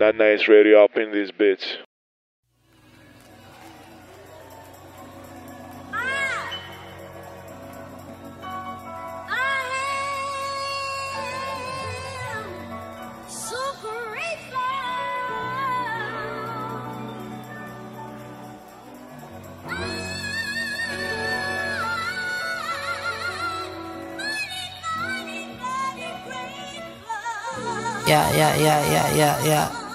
Not Nice radio up in this bitch. Yeah, yeah, yeah, yeah, yeah, yeah.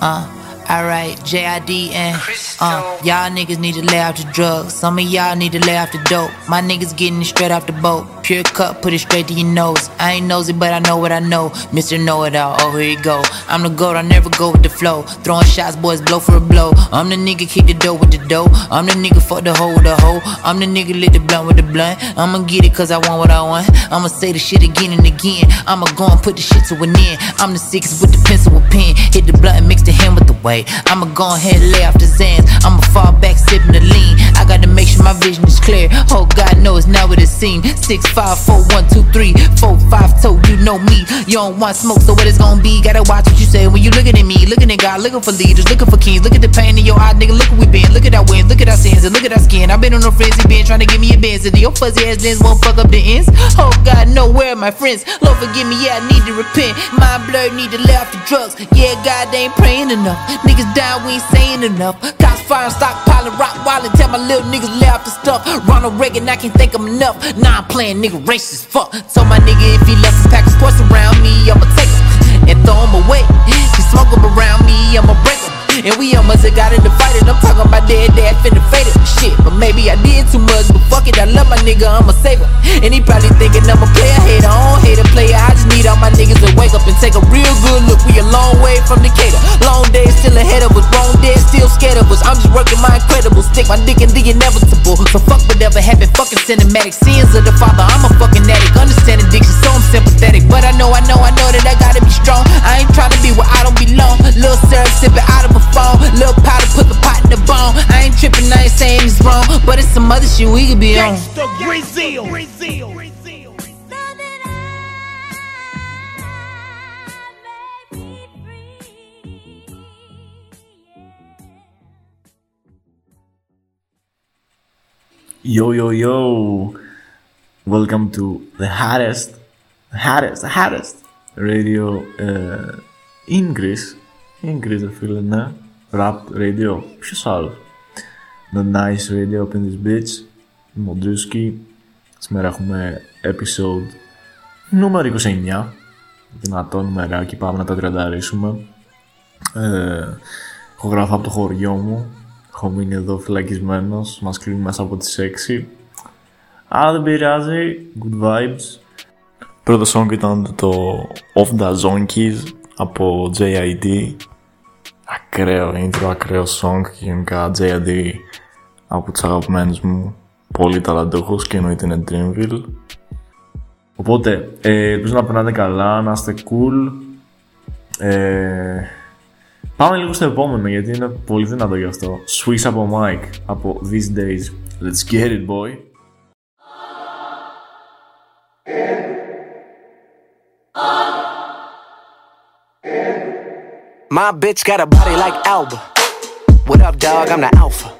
Uh. Alright, JID and uh, y'all niggas need to lay off the drugs. Some of y'all need to lay off the dope. My niggas getting it straight off the boat. Pure cut, put it straight to your nose. I ain't nosy, but I know what I know. Mr. Know It All, oh here you go. I'm the goat, I never go with the flow. Throwing shots, boys, blow for a blow. I'm the nigga, keep the dough with the dough. I'm the nigga, fuck the hoe with the hoe. I'm the nigga, lit the blunt with the blunt. I'ma get it cause I want what I want. I'ma say the shit again and again. I'ma go and put the shit to an end. I'm the sickest with the pencil with pen. Hit the blunt and mix the hand with the weight. I'ma go ahead lay off the Xans. I'ma fall back, sipping the lean. I gotta make sure my vision is clear. Oh, God knows now what it seems. Six, five, four, one, two, three, four, five, toe. You know me. You don't want smoke, so what it's gonna be? Gotta watch what you say when you looking at me. Looking at God, looking for leaders, looking for kings. Look at the pain in your eye, nigga. Look where we been. Look at our wins, look at our sins, and look at our skin. I've been on a frenzy, been trying to give me a Benz. And your fuzzy ass lens won't fuck up the ends. Oh, God, no, where are my friends? Lord, forgive me, yeah, I need to repent. My blood need to lay off the drugs. Yeah, God, they ain't praying enough. Niggas down, we ain't saying enough. Cops firing, stockpiling, rock wildin', tell my little niggas off the stuff. Ronald Reagan, I can't think I'm enough. Nah, I'm playing nigga racist, fuck. So my nigga, if he left a pack of sports around me, I'ma take him and throw him away. He smoke him around me, I'ma break him. And we almost got in the fight, and I'm talking about dead dad finna fade it. Shit, but maybe I did too much, but fuck it, I love my nigga, I'ma save him. And he probably thinking I'm a player, hater, I don't hate a player. I just need all my niggas to wake up and take a real good look. We a long way from Decatur. Long days cinematic scenes of the father. I'm a fucking addict, understand addiction, so I'm sympathetic. But I know, I know, I know that I gotta be strong. I ain't trying to be where I don't belong. Little syrup sipping out of a phone, little powder put the pot in the bone. I ain't tripping, I ain't saying it's wrong, but it's some other shit we could be on. Gangsta Brazil. Brazil. Yo, yo, yo. Welcome to the hottest, hottest, hottest radio uh, in Greece. In Greece, ρε φίλε, ναι. Rap radio. Ποιος άλλος; The nice radio up in this bitch. Είμαι ο Ντρούσκι. Σήμερα έχουμε episode νούμερο 29. Δυνατό νούμεράκι, πάμε να τα τριανταρίσουμε. Ε, έχω γράφει από το χωριό μου. Έχω μείνει εδώ φυλακισμένος. Μας κλείνει μέσα από τις 6. Αλλά δεν πειράζει. Good vibes. Πρώτο song ήταν το Off the Zonkies από JID. Ακραίο intro, ακραίο song και γενικά JID από τους αγαπημένους μου. Πολύ ταλαντούχος και εννοείται είναι Dreamville. Οπότε, ε, ελπίζω να περνάτε καλά, να είστε cool. Ε, Πάμε λίγο στο επόμενο γιατί είναι πολύ δυνατό γι' αυτό. Swish από Mike από These Days. Let's get it, boy. My bitch got a body like Alba. What up, dog? I'm the alpha.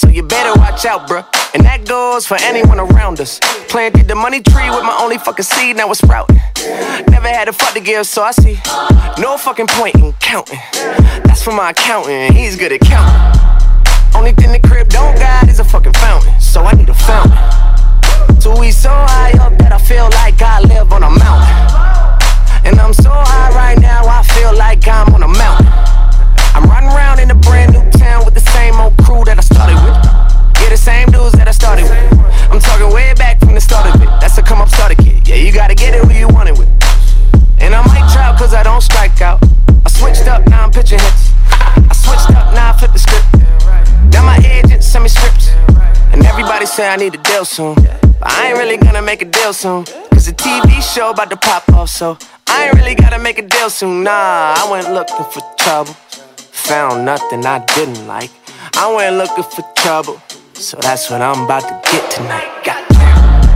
So you better watch out, bruh. And that goes for anyone around us. Planted the money tree with my only fucking seed, now it's sprouting. Never had a fuck to give, so I see no fucking point in counting. That's for my accountant, he's good at counting. Only thing the crib don't got is a fucking fountain, so I need a fountain. I need a deal soon. But I ain't really gonna make a deal soon. Cause the TV show about to pop off, so I ain't really gotta make a deal soon. Nah, I went looking for trouble. Found nothing I didn't like. I went looking for trouble. So that's what I'm about to get tonight. Goddamn.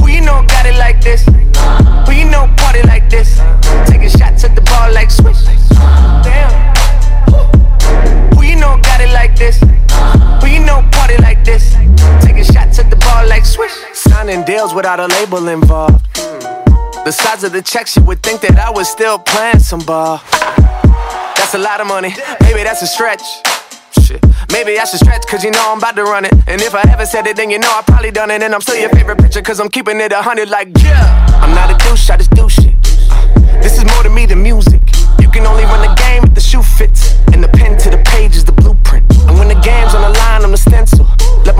Who you know got it like this? Who you know party like this? Taking shots at the ball like switch. Damn. Who you know got it like this? Signing deals without a label involved. The size of the checks, you would think that I was still playing some ball. That's a lot of money, maybe that's a stretch. Shit. Maybe I should stretch, cause you know I'm about to run it. And if I ever said it, then you know I probably done it. And I'm still your favorite picture, cause I'm keeping it a hundred like, yeah. I'm not a douche, I just do shit. This is more to me than music. You can only run the game if the shoe fits. And the pen to the page is the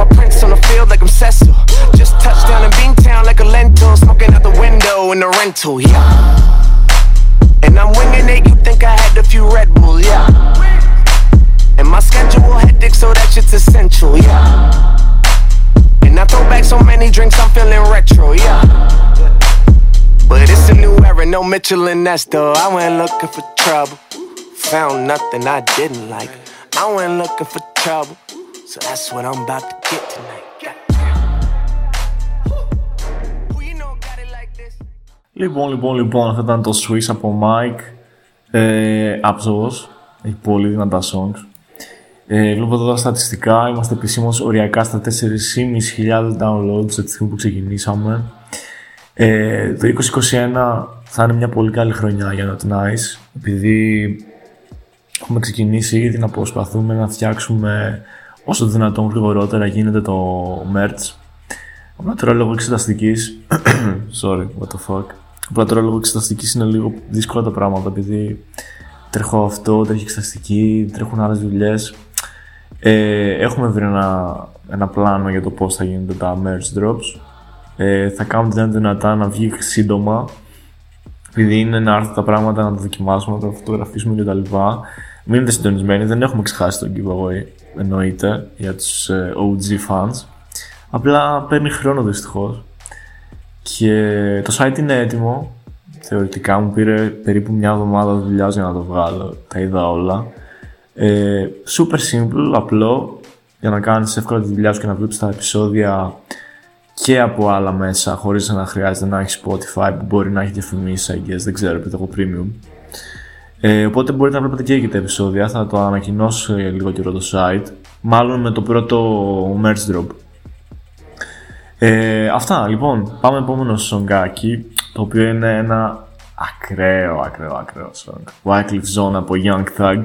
Let prints on the field like I'm Cecil. Just touchdown in Beantown like a lentil. Smoking out the window in the rental, yeah. And I'm winging it, you think I had a few Red Bull, yeah. And my schedule hectic, so that shit's essential, yeah. And I throw back so many drinks, I'm feeling retro, yeah. But it's a new era, no Mitchell and. I went looking for trouble. Found nothing I didn't like. I went looking for trouble. So that's what I'm about to get tonight. Λοιπόν, λοιπόν, λοιπόν, αυτό ήταν το Swiss από Mike. Ε, Άψογος. Έχει πολύ δυνατά songs. Ε, βλέπω εδώ τα στατιστικά. Είμαστε επισήμως οριακά στα 4.500 downloads από τη στιγμή που ξεκινήσαμε. Ε, το 2021 θα είναι μια πολύ καλή χρονιά για Not Nice. Επειδή έχουμε ξεκινήσει ήδη να προσπαθούμε να φτιάξουμε όσο δυνατόν γρηγορότερα γίνεται το merch. Απλά τώρα λόγω εξεταστικής. Sorry, what the fuck. Απλά τώρα λόγω εξεταστικής είναι λίγο δύσκολα τα πράγματα επειδή τρέχω αυτό, τρέχει εξεταστική, τρέχουν άλλες δουλειές. Ε, έχουμε βρει ένα, ένα πλάνο για το πώς θα γίνονται τα merch drops. Ε, θα κάνουμε την δυνατά να βγει σύντομα επειδή είναι να έρθουν τα πράγματα να τα δοκιμάσουμε, να τα φωτογραφίσουμε κτλ. Μείνετε συντονισμένοι, δεν έχουμε ξεχάσει τον giveaway εννοείται για τους ε, OG fans. Απλά παίρνει χρόνο δυστυχώς. Και το site είναι έτοιμο. Θεωρητικά μου πήρε περίπου μια εβδομάδα δουλειάς για να το βγάλω. Τα είδα όλα. Ε, super simple, απλό για να κάνεις εύκολα τη δουλειά σου και να βλέπεις τα επεισόδια και από άλλα μέσα χωρίς να χρειάζεται να έχεις Spotify που μπορεί να έχει διαφημίσεις I guess, δεν ξέρω επειδή έχω premium. Ε, οπότε μπορείτε να βλέπετε και εκεί τα επεισόδια. Θα το ανακοινώσω για λίγο καιρό το site. Μάλλον με το πρώτο merch drop. Ε, αυτά λοιπόν. Πάμε επόμενο σογκάκι. Το οποίο είναι ένα ακραίο, ακραίο, ακραίο song. Wycliffe Zone από Young Thug.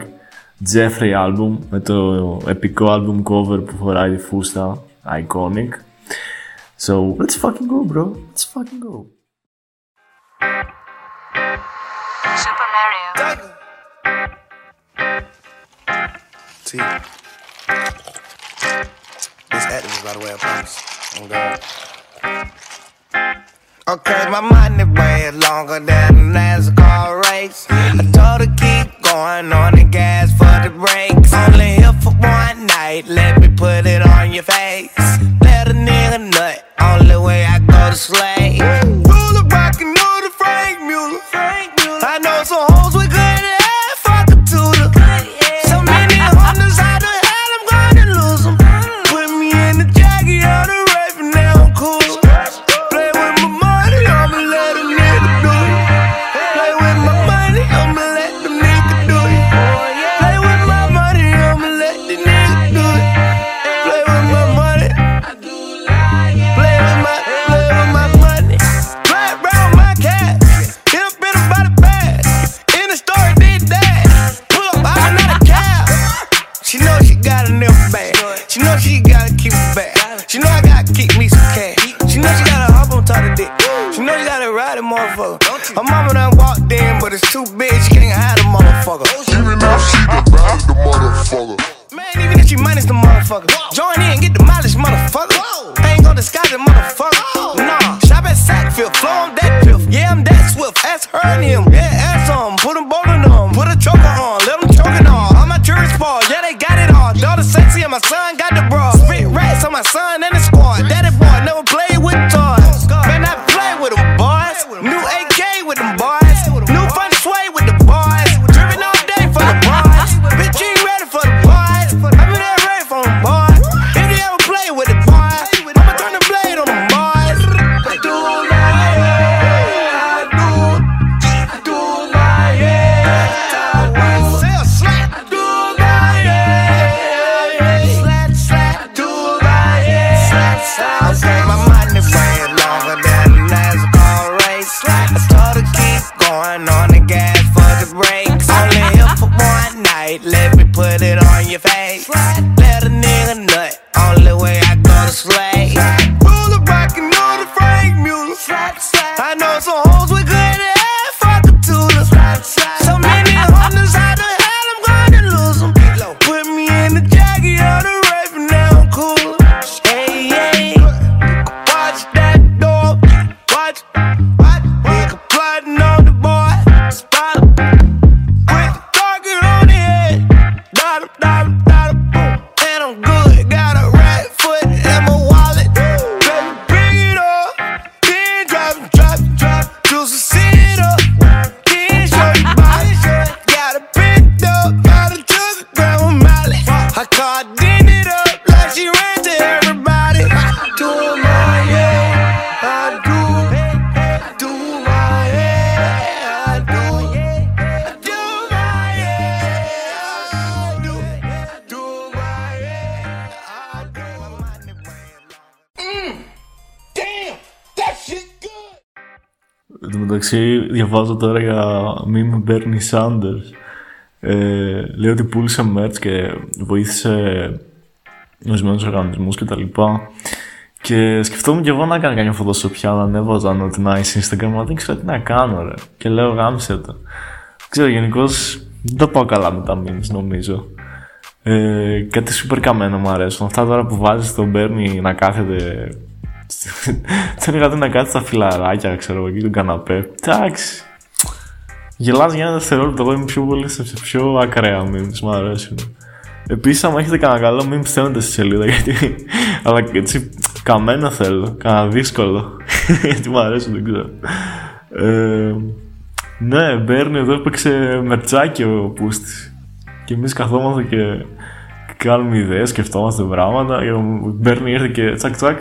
Jeffrey album με το επικό album cover που φοράει τη φούστα. Iconic. So let's fucking go, bro. Let's fucking go. T. This active by the way, I promise. Oh God. Okay, my money way longer than a NASCAR race. I told her keep going on the gas for the brakes. Only here for one night, let me put it on your face. Let a nigga nut, only way I go to slay. Get the mileage, motherfucker. I ain't gonna disguise it, motherfucker. Nah, shop at Sackville, flow on that piff. Yeah, I'm that swift. Ask her and him. Yeah, ask him. Put them διαβάζω τώρα για meme Bernie Sanders. Ε, λέει ότι πούλησε merch και βοήθησε ορισμένους οργανισμούς κτλ. Και σκεφτόμουν και εγώ να κάνω καμιά φωτοσοπιά να ανέβαζα ότι nice Instagram, αλλά δεν ξέρω τι να κάνω, ρε. Και λέω γάμισε το. Δεν ξέρω, γενικώς δεν τα πάω καλά με τα memes, νομίζω. Ε, κάτι super καμένο μου αρέσουν. Αυτά τώρα που βάζεις τον Bernie να κάθεται δεν είχατε να κάτσει στα φιλαράκια, ξέρω εγώ, εκεί τον καναπέ. Εντάξει. Γελάς για ένα δευτερόλεπτο, εγώ είμαι πιο πολύ σε σε πιο ακραία memes, μου αρέσουν. Επίσης, άμα έχετε κανένα καλό meme, στέλνετε στη σελίδα, γιατί... Αλλά έτσι, καμένο θέλω, κανένα δύσκολο. γιατί μου αρέσουν, δεν ξέρω. Ε, ναι, Μπέρνι εδώ έπαιξε μερτσάκι ο Πούστης. Και εμείς καθόμαστε και κάνουμε ιδέες, σκεφτόμαστε πράγματα. Και ο Μπέρνι ήρθε και τσακ τσακ,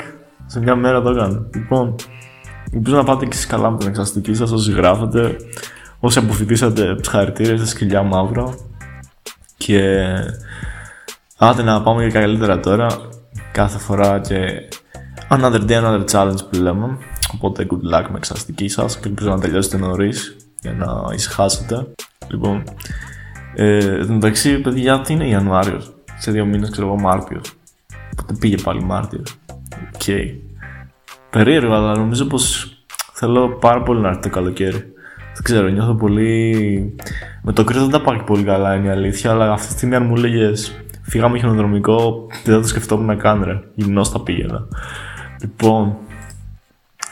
σε μια μέρα το έκανε. Λοιπόν, ελπίζω να πάτε και εσείς καλά με την εξαστική σας όσοι γράφετε. Όσοι αποφοιτήσατε συγχαρητήρια στη σκυλιά μαύρα. Και άντε να πάμε για καλύτερα τώρα. Κάθε φορά και another day, another challenge που λέμε. Οπότε good luck με εξαστική σας και ελπίζω να τελειώσετε νωρίς για να ησυχάσετε. Λοιπόν, ε, εν τω μεταξύ, παιδιά, τι είναι Ιανουάριος; Σε δύο μήνες, ξέρω εγώ, Μάρτιος. Οπότε πήγε πάλι Μάρτιος. Οκ. Περίεργο, αλλά νομίζω πως θέλω πάρα πολύ να έρθει το καλοκαίρι. Δεν ξέρω, νιώθω πολύ. Με το κρύο δεν τα πάει και πολύ καλά, είναι η αλήθεια, αλλά αυτή τη στιγμή αν μου έλεγε φύγαμε χιονοδρομικό, δεν θα το σκεφτόμουν να κάνω, ρε. Γυμνός θα πήγαινα. Λοιπόν,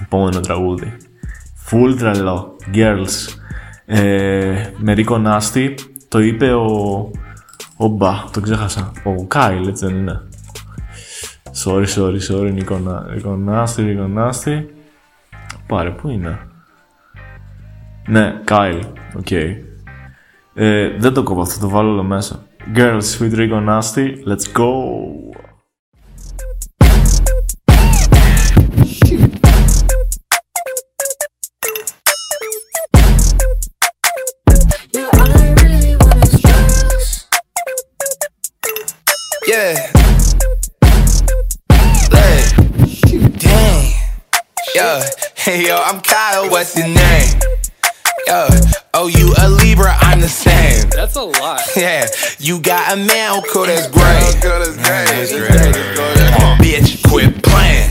επόμενο τραγούδι. Full τρελό. Girls. Ε, με Ρίκο Νάστη. Το είπε ο. Ο Μπα, το ξέχασα. Ο Κάιλ, έτσι δεν είναι. Sorry, sorry, sorry, Νίκο Νάστη, Ρίκο Νάστη. Πάρε, πού είναι; Ναι, Κάιλ, οκ. Ε, δεν το κόβω αυτό, το βάλω όλο μέσα. Girls, Sweet Rico Nasty, let's go! Yo. Hey, yo, I'm Kyle. What's your name? Yo. Oh, you a Libra, I'm the same. That's a lot. Yeah, you got a man, cool, mm, that's great. That's great. Bitch, quit playing.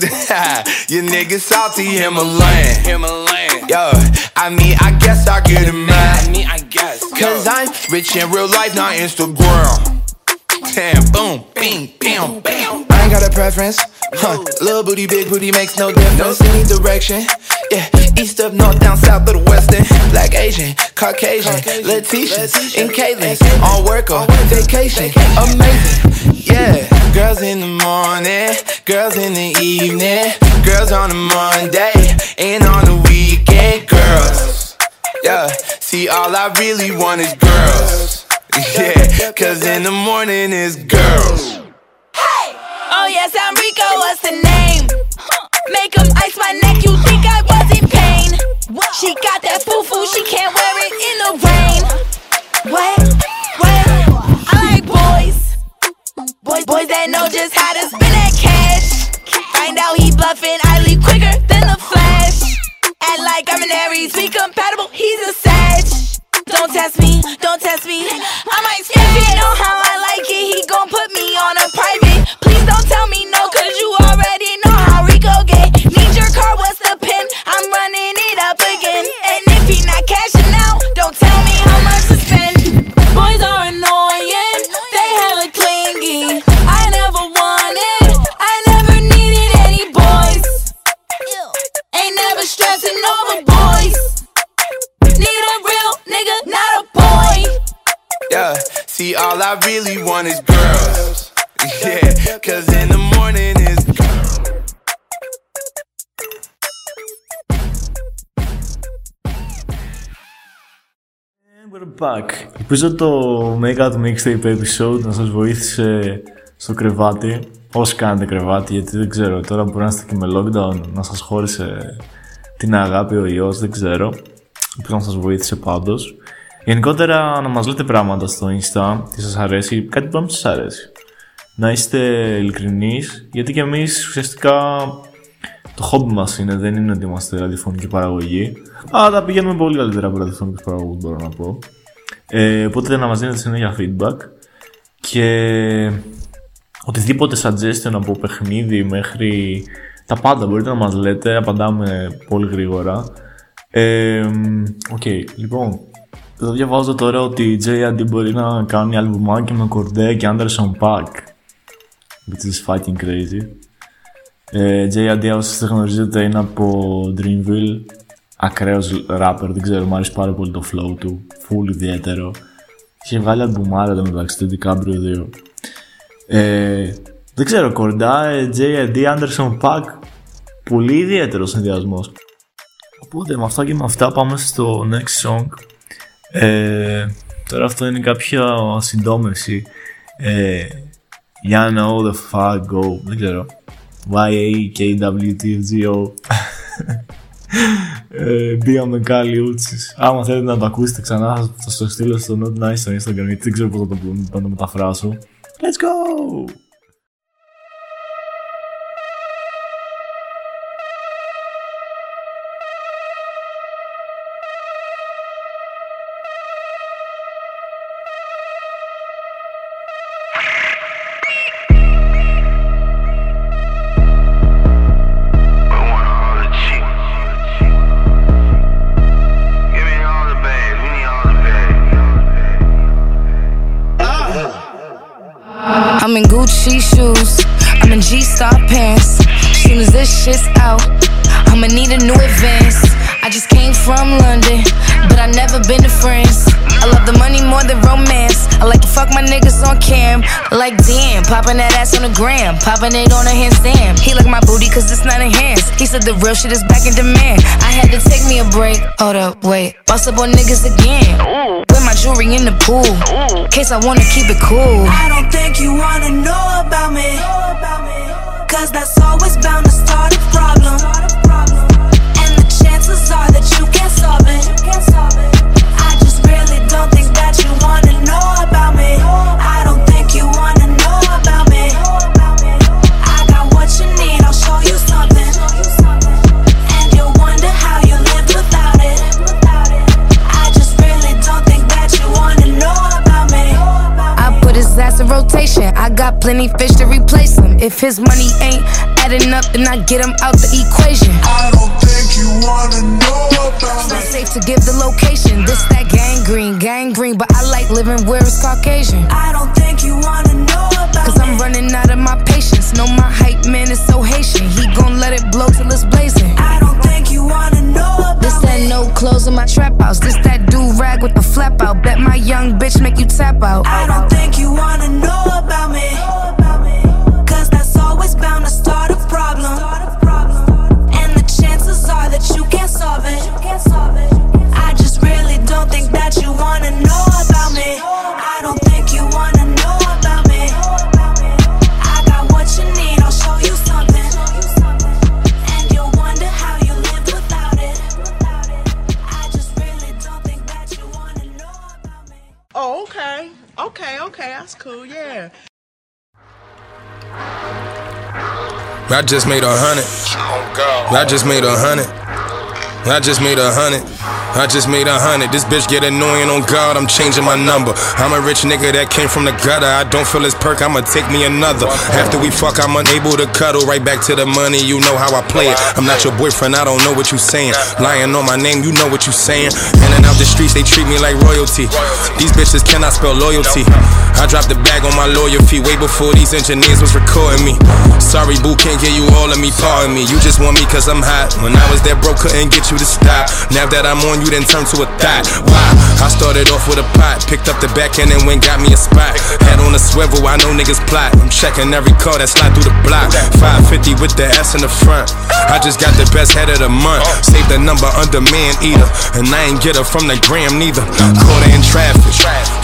Your nigga salty Himalayan. Himalayan. Yo, I mean, I guess I get it, man. I mean, I guess. Cause I'm rich in real life, not Instagram. Damn, boom, bing, bam, bam. I ain't got a preference. Huh. Little booty, big booty makes no difference. Any direction. Yeah, east up, north, down, south, to the western. Black, Asian, Caucasian, Letitia, and Caitlin. On work or vacation. Amazing. Yeah, girls in the morning, girls in the evening, girls on a Monday, and on the weekend, girls. Yeah, see, all I really want is girls. Yeah, cause in the morning is girls. Hey! Oh yes, I'm Rico, what's the name? Make him ice my neck, you think I was in pain She got that foo-foo, she can't wear it in the rain What? What? I like boys Boys, boys that know just how to spend that cash Find out he bluffing, I leave quicker than the flash Act like I'm an Aries, we compatible, he's a Sag don't test me, don't test me. I might if he know how I like it, he gon' put me on a private. Please don't tell me no, cause you already know how Rico get. Need your car, what's the pin? I'm running it up again. And if he not cashing see, all I really want is girls. Yeah, cause in the morning is. And we're back. Ελπίζω το Make Out Mixtape episode να σας βοήθησε στο κρεβάτι. Όσοι κάνετε κρεβάτι, γιατί δεν ξέρω, τώρα μπορεί να είστε και με lockdown, να σας χώρισε την αγάπη ο ιός, δεν ξέρω. Ελπίζω να σας βοήθησε πάντως. Γενικότερα να μας λέτε πράγματα στο Insta, τι σας αρέσει, κάτι που να μην σας αρέσει. Να είστε ειλικρινείς, γιατί και εμείς ουσιαστικά το χόμπι μας είναι, δεν είναι ότι είμαστε ραδιοφωνική παραγωγή. Αλλά τα πηγαίνουμε πολύ καλύτερα από ραδιοφωνικούς παραγωγούς μπορώ να πω. Ε, οπότε να μας δίνετε συνέχεια feedback και οτιδήποτε suggestion από παιχνίδι μέχρι τα πάντα μπορείτε να μας λέτε, απαντάμε πολύ γρήγορα. Ε, Οκ, λοιπόν, εδώ διαβάζω τώρα ότι η J.A.D. μπορεί να κάνει αλμπουμάκι με Κορδέ και Anderson Paak. Which is fucking crazy. Ε, J.A.D. όσοι δεν γνωρίζετε είναι από Dreamville. Ακραίος rapper, δεν ξέρω, μου αρέσει πάρα πολύ το flow του. Full ιδιαίτερο. Είχε βγάλει αλμπουμάρα εδώ μεταξύ του DiCaprio 2. Ε, δεν ξέρω, Κορντά, ε, J.A.D. Anderson Paak. Πολύ ιδιαίτερος συνδυασμός. Οπότε με αυτά και με αυτά πάμε στο next song. Ε, τώρα αυτό είναι κάποια συντόμευση. Ε, για know the fuck go. Δεν ξέρω. Y-A-K-W-T-G-O. ε, Μπήκαμε κάλλη ούτσις. Άμα θέλετε να το ακούσετε ξανά θα σας το στείλω στο Not Nice στο Instagram γιατί δεν ξέρω πώς θα το, να το μεταφράσω. Let's go! I'm in Gucci shoes, I'm in G-Star pants. Soon as this shit's out, I'ma need a new advance. I just came from London, but I never been to France. I love the money more than romance. I like to fuck my niggas on cam. Like damn, popping that ass on the gram, popping it on a handstand. He like my booty cause it's not enhanced. He said the real shit is back in demand. I had to take me a break. Hold up, wait, bust up on niggas again. With my jewelry in the pool, case I wanna keep it cool. I don't think you wanna know about me. Cause that's always bound to start a problem. And the chances are that you can't solve it. Plenty fish to replace him. If his money ain't adding up, then I get him out the equation. I don't think you wanna know It's about not safe to give the location. This that gangrene, gangrene, but I like living where it's Caucasian. I don't think you wanna know about Cause I'm running out of my patience. Know my hype man is so Haitian. He gon' let it blow till it's blazing. I don't think you wanna know about This that no clothes in my trap house. This that do rag with the flap out. Bet my young bitch make you tap out. I don't think you wanna know about me. Cause that's always bound to start a problem. And the chances are that you can't solve it. I just really don't think that you wanna know about me. I just made a hundred. I just made a hundred. I just made a hundred. I just made a hundred. This bitch get annoying on God. I'm changing my number. I'm a rich nigga that came from the gutter. I don't feel his perk. I'ma take me another. After we fuck, I'm unable to cuddle. Right back to the money. You know how I play it. I'm not your boyfriend. I don't know what you saying. Lying on my name. You know what you saying. In and out the streets, they treat me like royalty. These bitches cannot spell loyalty. I dropped the bag on my lawyer way before these engineers was recording me. Sorry, boo, can't give you all of me. Pardon me. You just want me cause I'm hot. When I was that broke, couldn't get you to stop. Now that I'm on you, then turn to a thought. Why? I started off with a pot, picked up the back end and went got me a spot. Head on a swivel, I know niggas plot. I'm checking every car that slide through the block. 550 with the S in the front. I just got the best head of the month. Save the number under man eater. And I ain't get her from the gram neither. Caught her in traffic.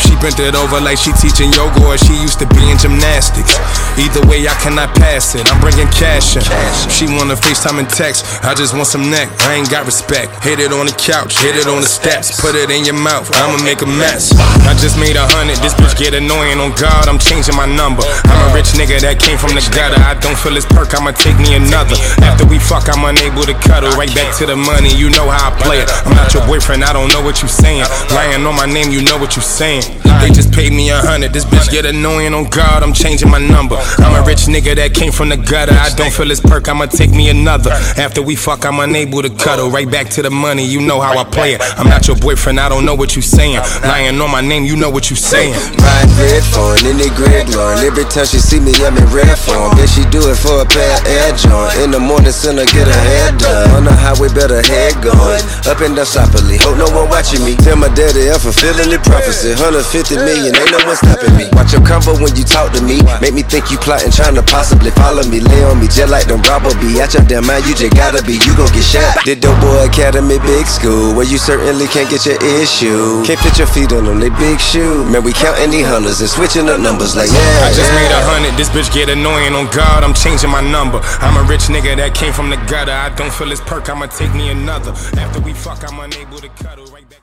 She bent it over like she teaching yoga or she used to be in gymnastics. Either way, I cannot pass it. I'm bringing cash in. She wanna FaceTime and text. I just want some neck. I ain't got respect. Hit it on the couch, hit it on the steps. Put it in your mouth. I'ma make a mess. I just made a hundred. This bitch get annoying. On God, I'm changing my number. I'm a rich nigga that came from the gutter. I don't feel his perk. I'ma take me another. After we fuck, I'm unable to cuddle. Right back to the money. You know how I play it. I'm not your boyfriend. I don't know what you saying. Lying on my name. You know what you saying. They just paid me a hundred. This bitch get annoying. On God, I'm changing my number. I'm a rich nigga that came from the gutter. I don't feel his perk. I'ma take me another. After we fuck, I'm unable to cuddle. Right back to the money. You know how I play it. I'm not your boyfriend. I don't know what you saying. Lying on my name. You know what you saying. Ride red phone in the grid line. Every time she see me, I'm in red phone. Bitch, she do it for a pair of air joint. In the morning, send her get her hair done. On the highway, better head going. Up and down softly. Hope no one watching me. Tell my daddy I'm fulfilling the prophecy. 150 million, ain't no one stopping me. Watch your combo when you talk to me. Make me think you plotting, trying to possibly follow me. Lay on me, just like them robber be. At your damn mind, you just gotta be. You gon' get shot. The Dope Boy Academy, big school. Where you certainly can't get your issue. Can't put your feet on them, they big shoe. Man, we counting these hundreds and switching up numbers like yeah. I just yeah. made a hundred. This bitch get annoying. On God, I'm changing my number. I'm a rich nigga that came from the gutter. I don't feel his perk. I'ma take me another. After we fuck, I'm unable to cuddle. Right back.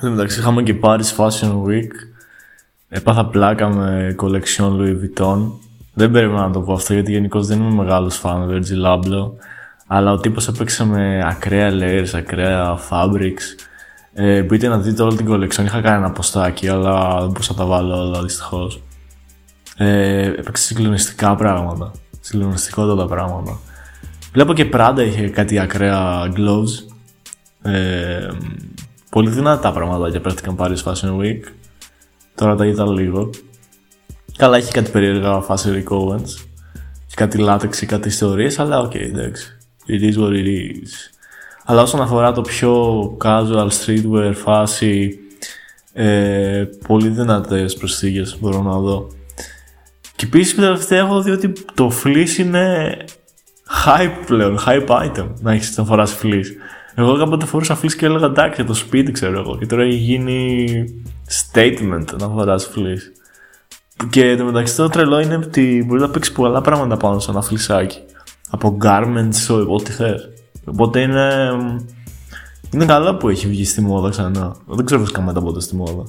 Εν τω μεταξύ είχαμε και Paris Fashion Week. Έπαθα πλάκα με collection Louis Vuitton. Δεν περίμενα να το πω αυτό γιατί γενικώ δεν είμαι μεγάλος φαν Virgil Abloh. Αλλά ο τύπος έπαιξε με ακραία layers, ακραία fabrics. Ε, μπορείτε να δείτε όλη την collection. Είχα κάνει ένα ποστάκι, αλλά δεν μπορούσα να τα βάλω όλα δυστυχώς. Ε, έπαιξε συγκλονιστικά πράγματα. Συγκλονιστικότατα πράγματα. Βλέπω και Prada είχε κάτι ακραία gloves. Ε, πολύ δυνατά πράγματα και παίρνθηκαν Paris Fashion Week. Τώρα τα είδα λίγο. Καλά, έχει κάτι περίεργα φάση Rick Owens. Και κάτι λάτεξ ή κάτι ιστορίες, αλλά οκ, okay, εντάξει. It is what it is. Αλλά όσον αφορά το πιο casual streetwear φάση, ε, πολύ δυνατές προσθήκες μπορώ να δω. Και επίσης τελευταία έχω δει ότι το fleece είναι hype πλέον, hype item να έχεις να φοράς fleece. Εγώ κάποτε φορούσα fleece και έλεγα εντάξει για το σπίτι ξέρω εγώ και τώρα έχει γίνει statement να φοράς fleece. Και το μεταξύ το τρελό είναι ότι μπορεί να παίξεις πολλά πράγματα πάνω σε ένα φλισάκι. Από garments, ό,τι θες. Οπότε είναι, είναι καλά που έχει βγει στη μόδα ξανά. Δεν ξέρω φυσικά μετά πότε στη μόδα.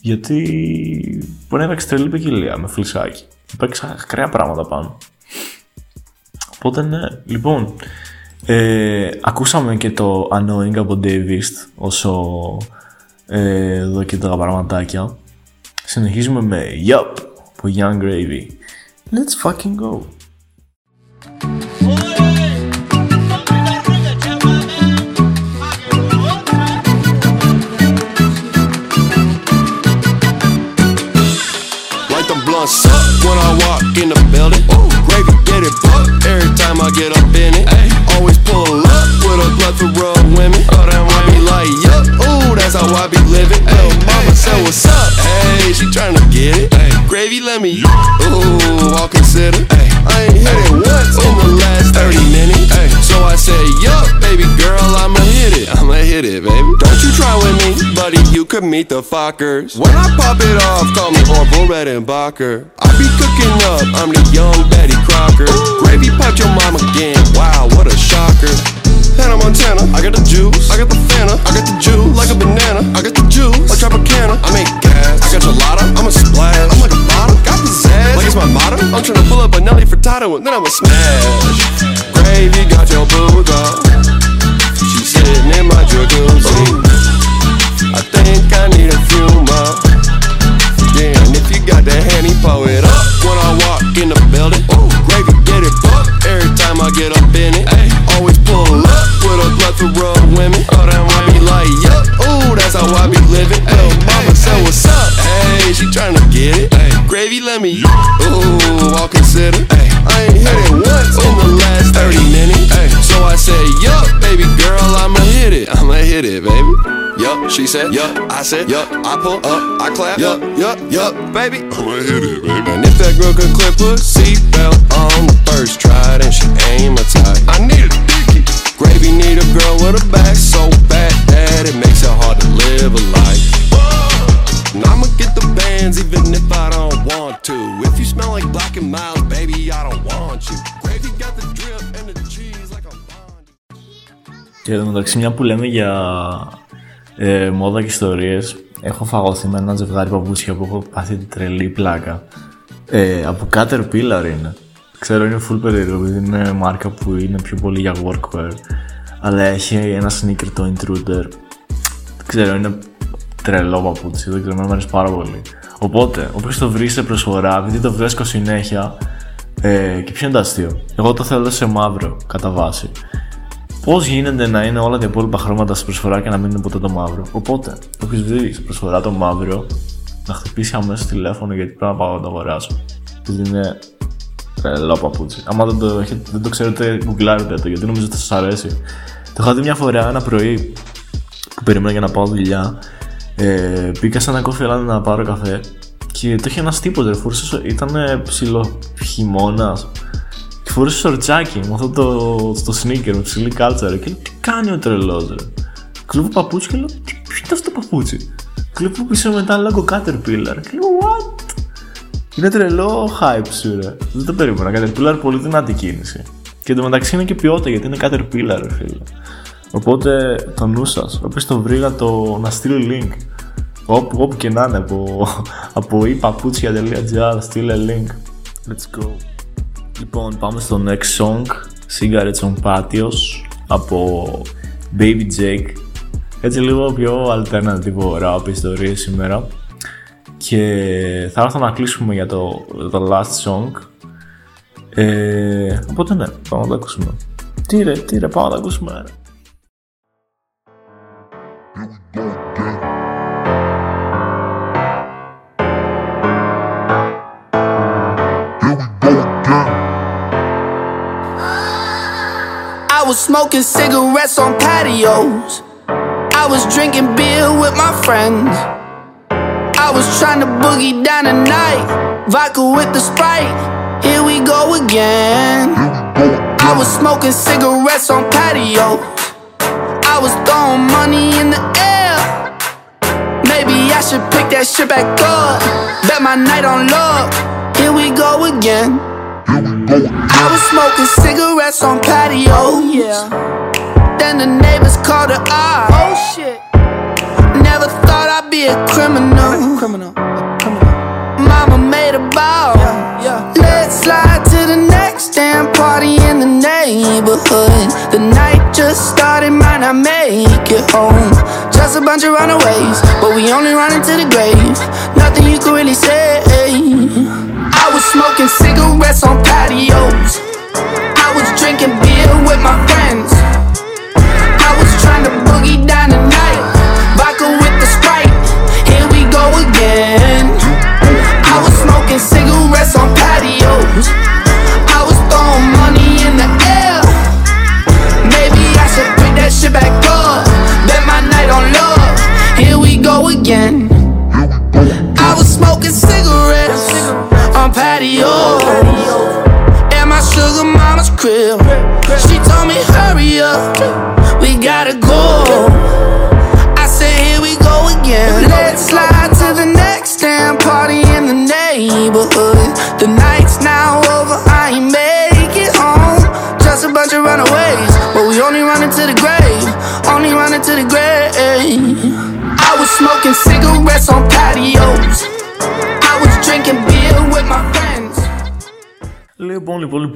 Γιατί μπορεί να παίξει τρελή ποικιλία με φλισάκι. Παίξει ακραία πράγματα πάνω. Οπότε ναι. Λοιπόν, ε, ακούσαμε και το Annoying από Davis όσο ε, εδώ και τα πραγματάκια. Συνεχίζουμε με Yup από Young Gravy. Let's fucking go. In the building. Ooh, gravy get it booked every time I get up in it. Always pull up with a plethora of women. Oh, that I be like, yup, ooh, that's how I be living. Little mama said, what's up? Hey, she tryna get it. Gravy, let me, ooh, I'll consider. I ain't hit it once in the last 30 minutes. So I said, yup, baby girl, I'ma hit it. I'ma hit it, baby. Don't you try with me, buddy, you could meet the fuckers. When I pop it off, call me Orville Redenbacher. I be cooking up, I'm the young Betty Crocker. Gravy piped your mom again, wow, what a shocker. Hannah Montana, I got the juice. I got the Fanta, I got the juice. Like a banana, I got the juice. Like Tropicana, I make gas. I got gelato, I'm a splash. I'm like a bottom. got the pizzazz. Like it's my motto. I'm tryna pull up a Nelly Furtado and then I'ma smash. Gravy got your boo dog. She's sitting in my jacuzzi. I think I need a few more. Yeah, and if you got that handy, pull it up. When I walk in the building, Ooh, gravy get it fucked. Get up in it. Ay. Always pull up with a plethora of women. Oh, then I be like, yup, ooh, that's how I be living. Ay. Lil' mama said, what's up? Hey, she tryna get it. Ay. Gravy, let me, ooh, I'll consider. Ay. I ain't hit it once in the last 30 minutes. Ay. So I say, yup, baby girl, I'ma hit it. I'ma hit it, baby Yup, she said, yup, I said, yup, I pull up, I clap, yup, yup, yup, baby. I'ma hit it, baby. And if that girl could clip her seatbelt on the first try, then she ain't my type. I need a dicky. Gravy need a girl with a back so bad that it makes it hard to live a life. And I'ma get the bands even if I don't want to. If you smell like black and miles, baby, I don't want you. Gravy got the drip and the cheese like a Και εδώ μεταξύ, μια που λέμε για ε, μόδα και ιστορίες, έχω φαγωθεί με ένα ζευγάρι παπούτσια που έχω πάθει την τρελή πλάκα. Ε, από Caterpillar είναι. Ξέρω είναι full περίεργο επειδή είναι μάρκα που είναι πιο πολύ για workwear. Αλλά έχει ένα sneaker το Intruder. Δεν ξέρω, είναι τρελό παπούτσι, δεν ξέρω, μου αρέσει πάρα πολύ. Οπότε, όποιος το βρει σε προσφορά, επειδή το βρίσκω συνέχεια, ε, και ποιο είναι το αστείο. Εγώ το θέλω σε μαύρο, κατά βάση. Πώς γίνεται να είναι όλα τα υπόλοιπα χρώματα σε προσφορά και να μην είναι ποτέ το μαύρο; Οπότε, όποιο βρει σε προσφορά το μαύρο, να χτυπήσει αμέσως τηλέφωνο γιατί πρέπει να πάω να το αγοράσω. Γιατί είναι τρελό παπούτσι. Άμα δεν το, έχετε, δεν το ξέρετε, γκουγκλάρετε το γιατί νομίζω ότι θα σας αρέσει. Το είχα δει μια φορά ένα πρωί που περίμενα για να πάω δουλειά. Ε, πήγα σε ένα κόφι να πάρω καφέ και το είχε ένας τύπος, ρε, φορούσε, ήταν ψηλό χειμώνα. Και φορούσε σορτσάκι με αυτό το, το sneaker, με ψηλή κάλτσα, ρε. Και λέω, τι κάνει ο τρελός, ρε. Κλέβω παπούτσι και λέω, ποιο είναι αυτό το παπούτσι; Κλέβω πίσω μετά λόγω Caterpillar. Και λέω, what; Είναι τρελό hype σου, ρε. Δεν το περίμενα. Caterpillar πολύ δυνατή κίνηση. Και εντωμεταξύ είναι και ποιότητα γιατί είναι Caterpillar, ρε φίλε. Οπότε το νου σας, όποιο το βρει να, το, να στείλει link. Όπου, όπου και να είναι, από, από epaputsια.gr, στείλε link. Let's go. Λοιπόν, πάμε στο next song, Cigarettes on Patios, από Baby Jake. Έτσι λίγο πιο alternative rap ιστορίες σήμερα. Και θα έρθω να κλείσουμε για το, το last song. Ε, οπότε ναι, πάμε να το ακούσουμε. Τι ρε, τι ρε, πάμε να το ακούσουμε. Ρε. Was smoking cigarettes on patios. I was drinking beer with my friends. I was trying to boogie down the night. Vodka with the sprite. Here we go again. I was smoking cigarettes on patios. I was throwing money in the air. Maybe I should pick that shit back up. Bet my night on love. Here we go again. I was smoking cigarettes on patios. Yeah. Then the neighbors called the ops. Oh shit. Never thought I'd be a criminal. criminal. A criminal. Mama made a bow. Yeah. Let's slide to the next damn party in the neighborhood. The night just started, might not make it home. Just a bunch of runaways, but we only run into the grave. Nothing you could really say. I was smoking cigarettes on patios. I was drinking beer with my friends. I was trying to boogie down the night. Vodka with the sprite.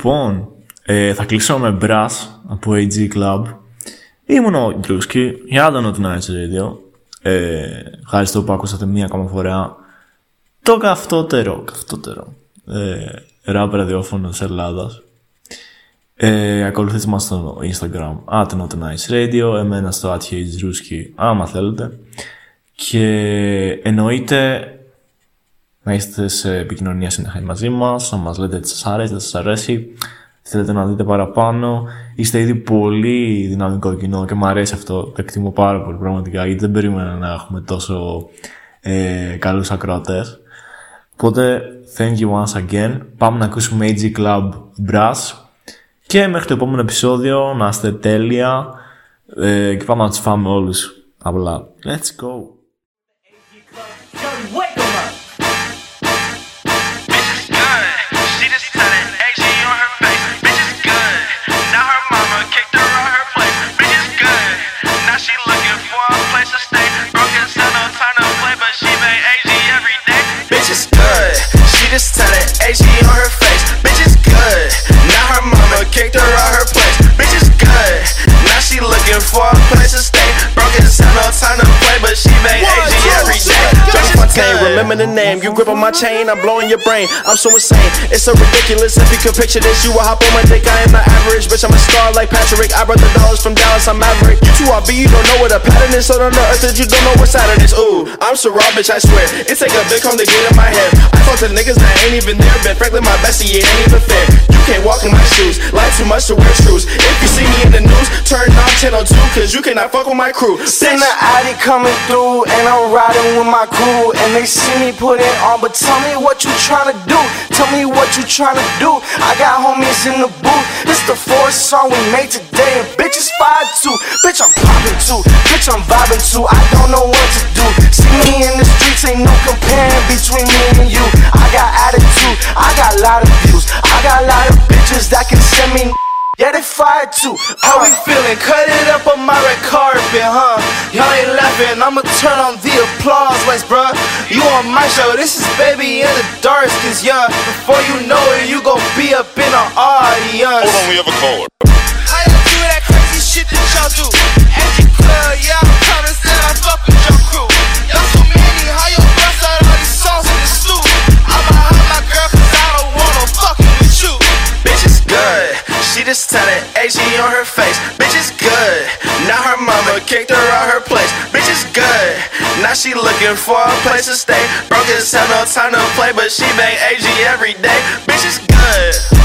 Λοιπόν, λοιπόν, λοιπόν. Ε, θα κλείσω με Brass από AG Club. Ήμουν ο Ντρούσκι για τον Not Nights Radio. Ε, ευχαριστώ που ακούσατε μία ακόμα φορά το καυτότερο, καυτότερο ε, rap ραδιόφωνος της Ελλάδας. Ε, ακολουθήστε μας στο Instagram at Not Nice Radio, εμένα στο at Ruski, άμα θέλετε. Και εννοείται να είστε σε επικοινωνία συνεχεία μαζί μας, να μας λέτε τι σας αρέσει, δεν σας αρέσει. θέλετε να δείτε παραπάνω, είστε ήδη πολύ δυναμικό κοινό και μου αρέσει αυτό, το εκτιμώ πάρα πολύ πραγματικά, γιατί δεν περίμενα να έχουμε τόσο ε, καλούς ακροατές. Οπότε, thank you once again. Πάμε να ακούσουμε AG Club Brass και μέχρι το επόμενο επεισόδιο να είστε τέλεια ε, και πάμε να τους φάμε όλους απλά. Let's go! Just tell it, AG on her face. Bitch is good. Now her mama kicked her out her place. Remember the name. You grip on my chain, I'm blowing your brain. I'm so insane. It's so ridiculous. If you could picture this, you will hop on my dick. I am not average, bitch. I'm a star like Patrick. I brought the dollars from Dallas. I'm Maverick. You two are B, you don't know what a pattern is. So on the earth that you don't know what Saturn is. Ooh, I'm so raw, bitch. I swear. It take a big home to get in my head. I talk to niggas that ain't even there. Ben Franklin, my bestie, it ain't even fair. You can't walk in my shoes. Life too much to wear shoes. If you see me in the news, turn on channel 2, cause you cannot fuck with my crew. Seen the Addy coming through, and I'm riding with my crew. And they see me put it on, but tell me what you tryna do. Tell me what you tryna do. I got homies in the booth. This the fourth song we made today, and bitches five two. Bitch, I'm popping too. Bitch, I'm vibing too. I don't know what to do. See me in the streets, ain't no comparing between me and you. I got attitude, I got a lot of views. I got a lot of bitches that can send me. Yeah, they fired too. How we feeling? Cut it up on my red carpet, huh? Y'all ain't laughing. I'ma turn on the applause lights, bruh. You on my show? This is baby in the dark, cause yeah, before you know it, you gon' be up in the audience. Hold on, we have a caller. You do that crazy shit that y'all do? Empty club, yeah, I'm promise that I fuck with your crew. Just it, AG on her face. Bitch is good. Now her mama kicked her out her place. Bitch is good. Now she looking for a place to stay. Broke as hell, no time to play, but she bang AG every day. Bitch is good.